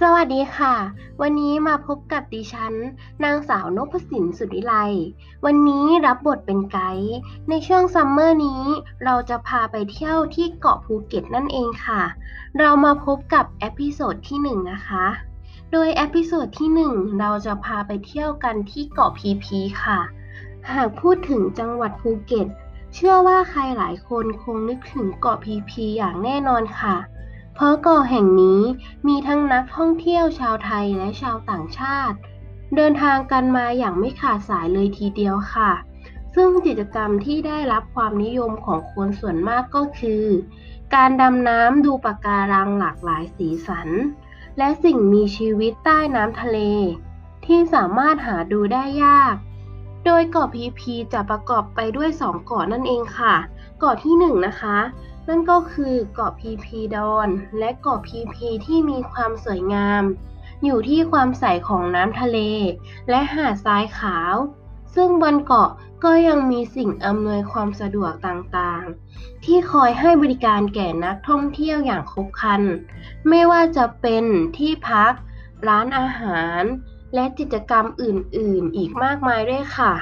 สวัสดีค่ะ วันนี้มาพบกับดิฉัน นางสาวนพสินสุดิไล วันนี้รับบทเป็นไกด์ ในช่วง summer นี้ เราจะพาไปเที่ยวที่เกาะภูเก็ตนั่นเองค่ะ เรามาพบกับ episode ที่ 1 นะคะ โดย episode ที่ 1 เราจะพาไปเที่ยวกันที่เกาะพีพีค่ะ หากพูดถึงจังหวัดภูเก็ต เชื่อว่าใครหลายคนคงนึกถึงเกาะพีพีอย่างแน่นอนค่ะ เพราะเกาะแห่งนี้มีทั้งนักท่องเที่ยวชาวไทยและชาวต่างชาติ เดินทางกันมาอย่างไม่ขาดสายเลยทีเดียวค่ะ ซึ่งกิจกรรมที่ได้รับความนิยมของคนส่วนมากก็คือ การดำน้ำดูปะการังหลากหลายสีสัน และสิ่งมีชีวิตใต้น้ำทะเล ที่สามารถหาดูได้ยาก โดยเกาะพีพีจะประกอบไปด้วย 2 เกาะนั่นเองค่ะ เกาะที่ 1 นะคะ นั่นก็คือเกาะพีพีดอน และเกาะพีพีที่มีความสวยงาม อยู่ที่ความใสของน้ำทะเล และหาดทรายขาว ซึ่งบนเกาะก็ยังมีสิ่งอำนวยความสะดวกต่างๆ ที่คอยให้บริการแก่นักท่องเที่ยวอย่างครบครัน ไม่ว่าจะเป็นที่พัก ร้านอาหาร และกิจกรรมอื่น ๆ อีกมากมายด้วยค่ะ